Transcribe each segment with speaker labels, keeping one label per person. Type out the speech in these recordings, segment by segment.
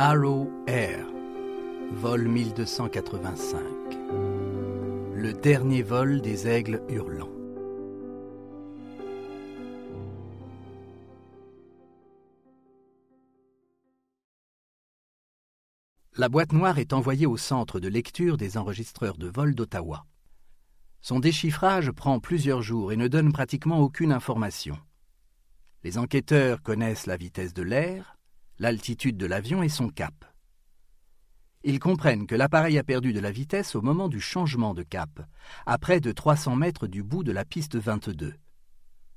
Speaker 1: Arrow Air, vol 1285. Le dernier vol des aigles hurlants. La boîte noire est envoyée au centre de lecture des enregistreurs de vol d'Ottawa. Son déchiffrage prend plusieurs jours et ne donne pratiquement aucune information. Les enquêteurs connaissent la vitesse de l'air, l'altitude de l'avion et son cap. Ils comprennent que l'appareil a perdu de la vitesse au moment du changement de cap, à près de 300 mètres du bout de la piste 22.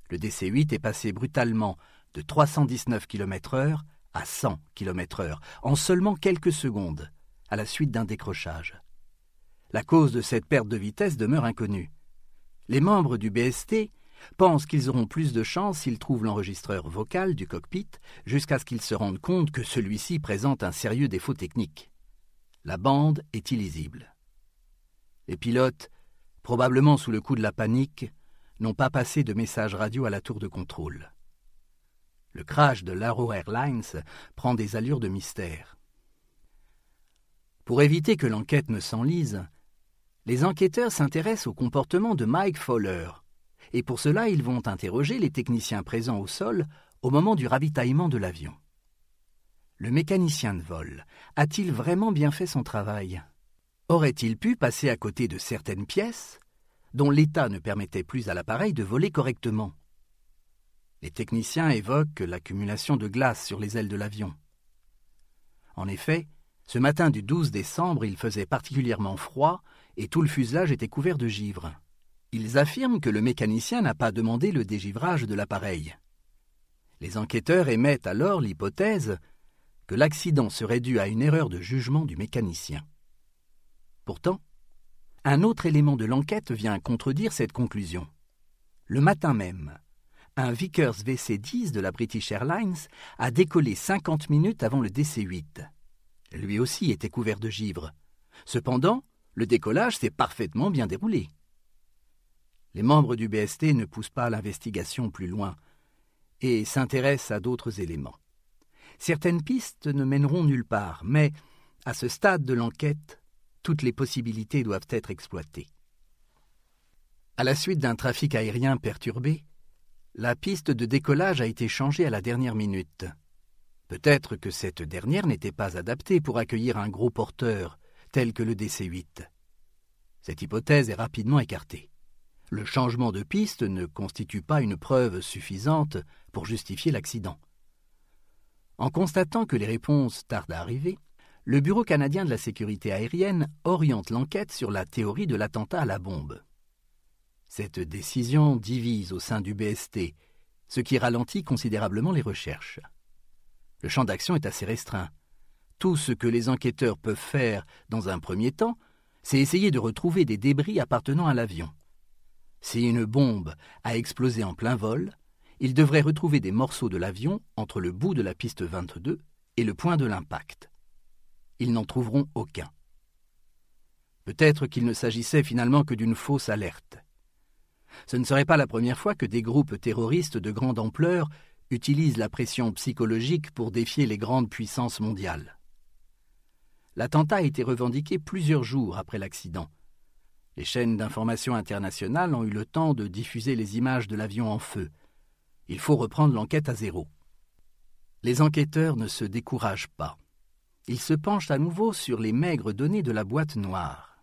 Speaker 1: Le DC-8 est passé brutalement de 319 km/h à 100 km/h en seulement quelques secondes, à la suite d'un décrochage. La cause de cette perte de vitesse demeure inconnue. Les membres du BST pensent qu'ils auront plus de chance s'ils trouvent l'enregistreur vocal du cockpit jusqu'à ce qu'ils se rendent compte que celui-ci présente un sérieux défaut technique. La bande est illisible. Les pilotes, probablement sous le coup de la panique, n'ont pas passé de message radio à la tour de contrôle. Le crash de l'Arrow Airlines prend des allures de mystère. Pour éviter que l'enquête ne s'enlise, les enquêteurs s'intéressent au comportement de Mike Fowler, et pour cela ils vont interroger les techniciens présents au sol au moment du ravitaillement de l'avion. Le mécanicien de vol a-t-il vraiment bien fait son travail? Aurait-il pu passer à côté de certaines pièces dont l'état ne permettait plus à l'appareil de voler correctement? Les techniciens évoquent l'accumulation de glace sur les ailes de l'avion. En effet, ce matin du 12 décembre, il faisait particulièrement froid et tout le fuselage était couvert de givre. Ils affirment que le mécanicien n'a pas demandé le dégivrage de l'appareil. Les enquêteurs émettent alors l'hypothèse que l'accident serait dû à une erreur de jugement du mécanicien. Pourtant, un autre élément de l'enquête vient contredire cette conclusion. Le matin même, un Vickers VC-10 de la British Airlines a décollé 50 minutes avant le DC-8. Lui aussi était couvert de givre. Cependant, le décollage s'est parfaitement bien déroulé. Les membres du BST ne poussent pas l'investigation plus loin et s'intéressent à d'autres éléments. Certaines pistes ne mèneront nulle part, mais, à ce stade de l'enquête, toutes les possibilités doivent être exploitées. À la suite d'un trafic aérien perturbé, la piste de décollage a été changée à la dernière minute. Peut-être que cette dernière n'était pas adaptée pour accueillir un gros porteur tel que le DC-8. Cette hypothèse est rapidement écartée. Le changement de piste ne constitue pas une preuve suffisante pour justifier l'accident. En constatant que les réponses tardent à arriver, le Bureau canadien de la sécurité aérienne oriente l'enquête sur la théorie de l'attentat à la bombe. Cette décision divise au sein du BST, ce qui ralentit considérablement les recherches. Le champ d'action est assez restreint. Tout ce que les enquêteurs peuvent faire dans un premier temps, c'est essayer de retrouver des débris appartenant à l'avion. Si une bombe a explosé en plein vol, ils devraient retrouver des morceaux de l'avion entre le bout de la piste 22 et le point de l'impact. Ils n'en trouveront aucun. Peut-être qu'il ne s'agissait finalement que d'une fausse alerte. Ce ne serait pas la première fois que des groupes terroristes de grande ampleur utilisent la pression psychologique pour défier les grandes puissances mondiales. L'attentat a été revendiqué plusieurs jours après l'accident. Les chaînes d'information internationales ont eu le temps de diffuser les images de l'avion en feu, il faut reprendre l'enquête à zéro. Les enquêteurs ne se découragent pas. Ils se penchent à nouveau sur les maigres données de la boîte noire.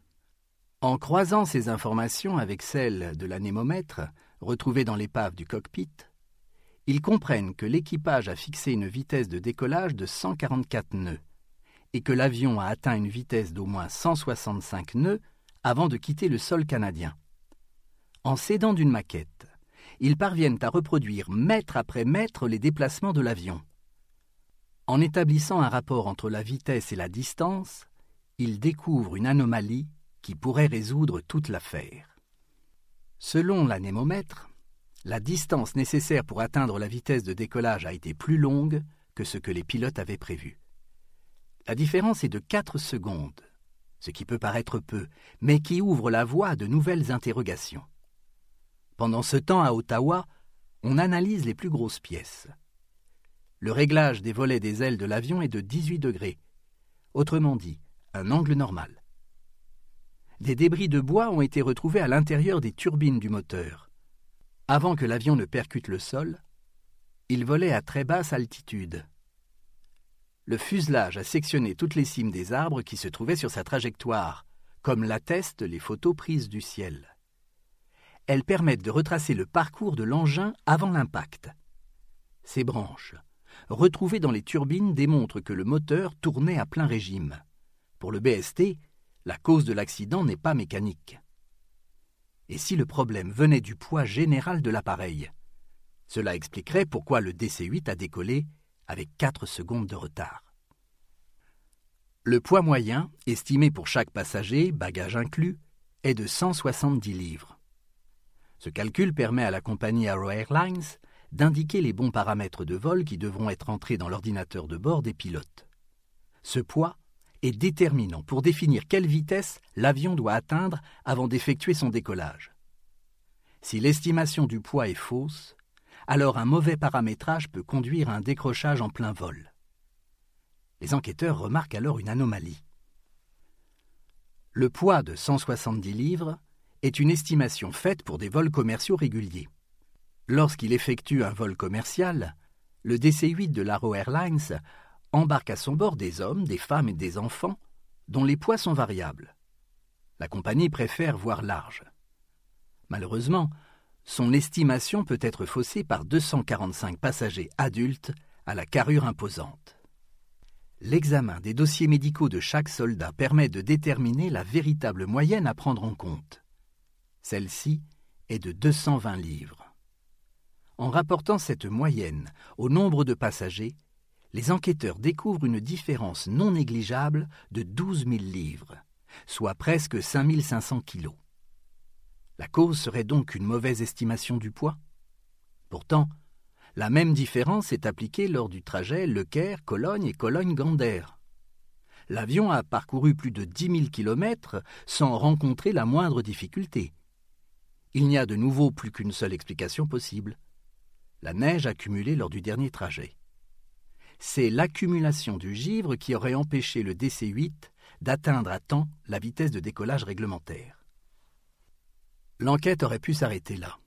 Speaker 1: En croisant ces informations avec celles de l'anémomètre, retrouvées dans l'épave du cockpit, ils comprennent que l'équipage a fixé une vitesse de décollage de 144 nœuds et que l'avion a atteint une vitesse d'au moins 165 nœuds avant de quitter le sol canadien. En s'aidant d'une maquette, ils parviennent à reproduire mètre après mètre les déplacements de l'avion. En établissant un rapport entre la vitesse et la distance, ils découvrent une anomalie qui pourrait résoudre toute l'affaire. Selon l'anémomètre, la distance nécessaire pour atteindre la vitesse de décollage a été plus longue que ce que les pilotes avaient prévu. La différence est de 4 secondes, ce qui peut paraître peu, mais qui ouvre la voie à de nouvelles interrogations. Pendant ce temps, à Ottawa, on analyse les plus grosses pièces. Le réglage des volets des ailes de l'avion est de 18 degrés, autrement dit, un angle normal. Des débris de bois ont été retrouvés à l'intérieur des turbines du moteur. Avant que l'avion ne percute le sol, il volait à très basse altitude. Le fuselage a sectionné toutes les cimes des arbres qui se trouvaient sur sa trajectoire, comme l'attestent les photos prises du ciel. Elles permettent de retracer le parcours de l'engin avant l'impact. Ces branches, retrouvées dans les turbines, démontrent que le moteur tournait à plein régime. Pour le BST, la cause de l'accident n'est pas mécanique. Et si le problème venait du poids général de l'appareil? Cela expliquerait pourquoi le DC-8 a décollé avec 4 secondes de retard. Le poids moyen, estimé pour chaque passager, bagage inclus, est de 170 livres. Ce calcul permet à la compagnie Arrow Airlines d'indiquer les bons paramètres de vol qui devront être entrés dans l'ordinateur de bord des pilotes. Ce poids est déterminant pour définir quelle vitesse l'avion doit atteindre avant d'effectuer son décollage. Si l'estimation du poids est fausse, alors un mauvais paramétrage peut conduire à un décrochage en plein vol. Les enquêteurs remarquent alors une anomalie. Le poids de 170 livres est une estimation faite pour des vols commerciaux réguliers. Lorsqu'il effectue un vol commercial, le DC-8 de l'Arrow Airlines embarque à son bord des hommes, des femmes et des enfants dont les poids sont variables. La compagnie préfère voir large. Malheureusement, son estimation peut être faussée par 245 passagers adultes à la carrure imposante. L'examen des dossiers médicaux de chaque soldat permet de déterminer la véritable moyenne à prendre en compte. Celle-ci est de 220 livres. En rapportant cette moyenne au nombre de passagers, les enquêteurs découvrent une différence non négligeable de 12 000 livres, soit presque 5 500 kilos. La cause serait donc une mauvaise estimation du poids Pourtant, la même différence est appliquée lors du trajet Le Caire-Cologne et Cologne-Gander. L'avion a parcouru plus de 10 000 kilomètres sans rencontrer la moindre difficulté. Il n'y a de nouveau plus qu'une seule explication possible la neige accumulée lors du dernier trajet c'est l'accumulation du givre qui aurait empêché le DC-8 d'atteindre à temps la vitesse de décollage réglementaire. L'enquête aurait pu s'arrêter là.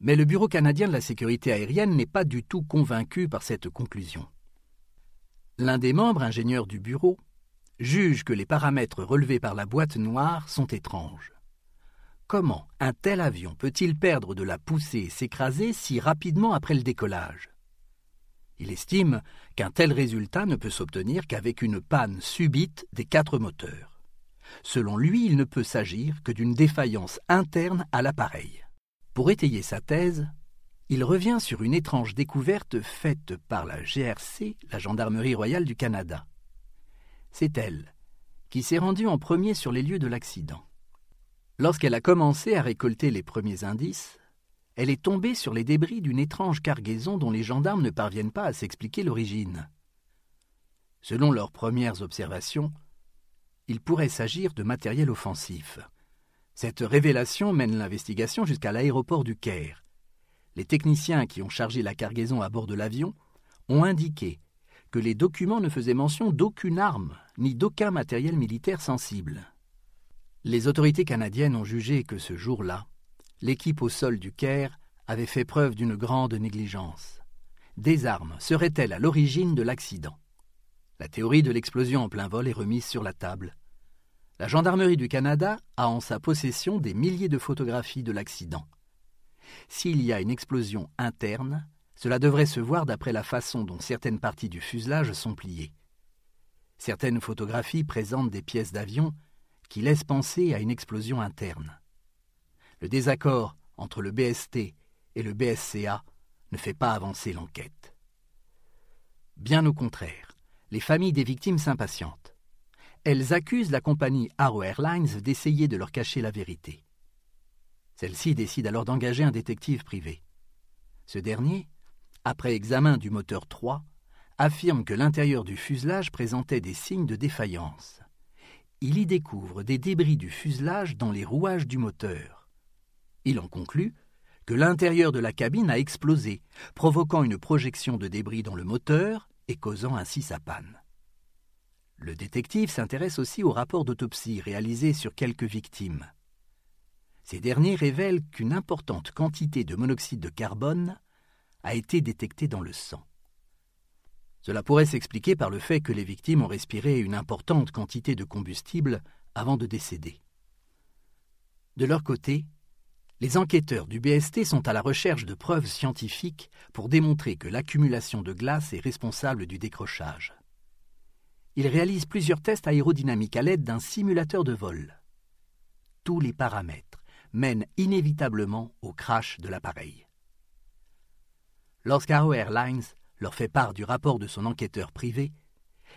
Speaker 1: Mais le Bureau canadien de la sécurité aérienne n'est pas du tout convaincu par cette conclusion. L'un des membres ingénieurs du bureau juge que les paramètres relevés par la boîte noire sont étranges. Comment un tel avion peut-il perdre de la poussée et s'écraser si rapidement après le décollage? Il estime qu'un tel résultat ne peut s'obtenir qu'avec une panne subite des quatre moteurs. Selon lui, il ne peut s'agir que d'une défaillance interne à l'appareil. Pour étayer sa thèse, il revient sur une étrange découverte faite par la GRC, la Gendarmerie royale du Canada. C'est elle qui s'est rendue en premier sur les lieux de l'accident. Lorsqu'elle a commencé à récolter les premiers indices, elle est tombée sur les débris d'une étrange cargaison dont les gendarmes ne parviennent pas à s'expliquer l'origine. Selon leurs premières observations, il pourrait s'agir de matériel offensif. Cette révélation mène l'investigation jusqu'à l'aéroport du Caire. Les techniciens qui ont chargé la cargaison à bord de l'avion ont indiqué que les documents ne faisaient mention d'aucune arme ni d'aucun matériel militaire sensible. Les autorités canadiennes ont jugé que ce jour-là, l'équipe au sol du Caire avait fait preuve d'une grande négligence. Des armes seraient-elles à l'origine de l'accident? La théorie de l'explosion en plein vol est remise sur la table. La gendarmerie du Canada a en sa possession des milliers de photographies de l'accident. S'il y a une explosion interne, cela devrait se voir d'après la façon dont certaines parties du fuselage sont pliées. Certaines photographies présentent des pièces d'avion qui laissent penser à une explosion interne. Le désaccord entre le BST et le BSCA ne fait pas avancer l'enquête. Bien au contraire, les familles des victimes s'impatientent. Elles accusent la compagnie Arrow Airlines d'essayer de leur cacher la vérité. Celle-ci décide alors d'engager un détective privé. Ce dernier, après examen du moteur 3, affirme que l'intérieur du fuselage présentait des signes de défaillance. Il y découvre des débris du fuselage dans les rouages du moteur. Il en conclut que l'intérieur de la cabine a explosé, provoquant une projection de débris dans le moteur et causant ainsi sa panne. Le détective s'intéresse aussi au rapport d'autopsie réalisé sur quelques victimes. Ces derniers révèlent qu'une importante quantité de monoxyde de carbone a été détectée dans le sang. Cela pourrait s'expliquer par le fait que les victimes ont respiré une importante quantité de combustible avant de décéder. De leur côté, les enquêteurs du BST sont à la recherche de preuves scientifiques pour démontrer que l'accumulation de glace est responsable du décrochage. Ils réalisent plusieurs tests aérodynamiques à l'aide d'un simulateur de vol. Tous les paramètres mènent inévitablement au crash de l'appareil. Lorsqu'Arrow Airlines leur fait part du rapport de son enquêteur privé,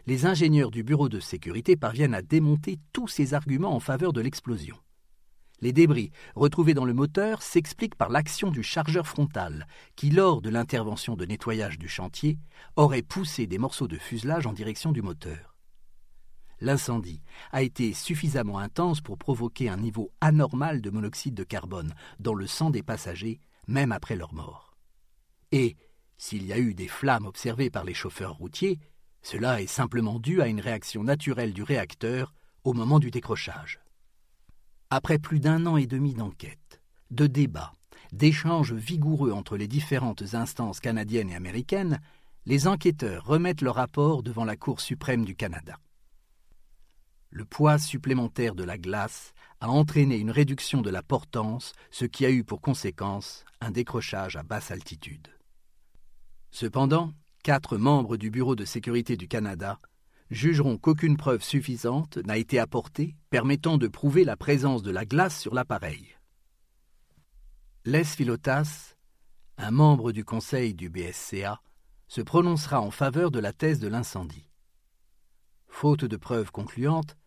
Speaker 1: les ingénieurs du bureau de sécurité parviennent à démonter tous ces arguments en faveur de l'explosion. Les débris retrouvés dans le moteur s'expliquent par l'action du chargeur frontal, qui, lors de l'intervention de nettoyage du chantier, aurait poussé des morceaux de fuselage en direction du moteur. L'incendie a été suffisamment intense pour provoquer un niveau anormal de monoxyde de carbone dans le sang des passagers, même après leur mort. Et, s'il y a eu des flammes observées par les chauffeurs routiers, cela est simplement dû à une réaction naturelle du réacteur au moment du décrochage. Après plus d'un an et demi d'enquête, de débats, d'échanges vigoureux entre les différentes instances canadiennes et américaines, les enquêteurs remettent leur rapport devant la Cour suprême du Canada. Le poids supplémentaire de la glace a entraîné une réduction de la portance, ce qui a eu pour conséquence un décrochage à basse altitude. Cependant, quatre membres du Bureau de sécurité du Canada jugeront qu'aucune preuve suffisante n'a été apportée permettant de prouver la présence de la glace sur l'appareil. Les Philotas, un membre du conseil du BSCA, se prononcera en faveur de la thèse de l'incendie. Faute de preuves concluantes,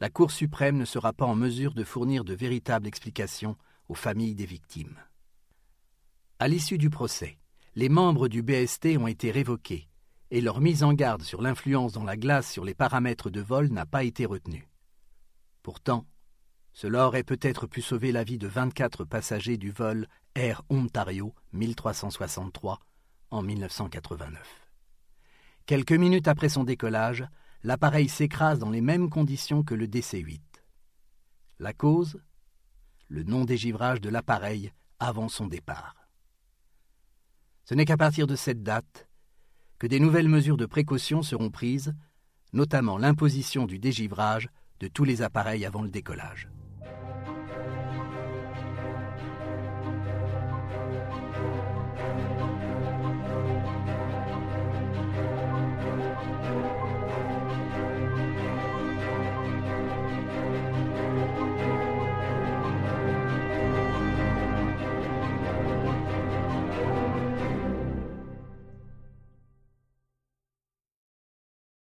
Speaker 1: la Cour suprême ne sera pas en mesure de fournir de véritables explications aux familles des victimes. À l'issue du procès, les membres du BST ont été révoqués et leur mise en garde sur l'influence dans la glace sur les paramètres de vol n'a pas été retenue. Pourtant, cela aurait peut-être pu sauver la vie de 24 passagers du vol Air Ontario 1363 en 1989. Quelques minutes après son décollage, l'appareil s'écrase dans les mêmes conditions que le DC-8. La cause? Le non-dégivrage de l'appareil avant son départ. Ce n'est qu'à partir de cette date que des nouvelles mesures de précaution seront prises, notamment l'imposition du dégivrage de tous les appareils avant le décollage.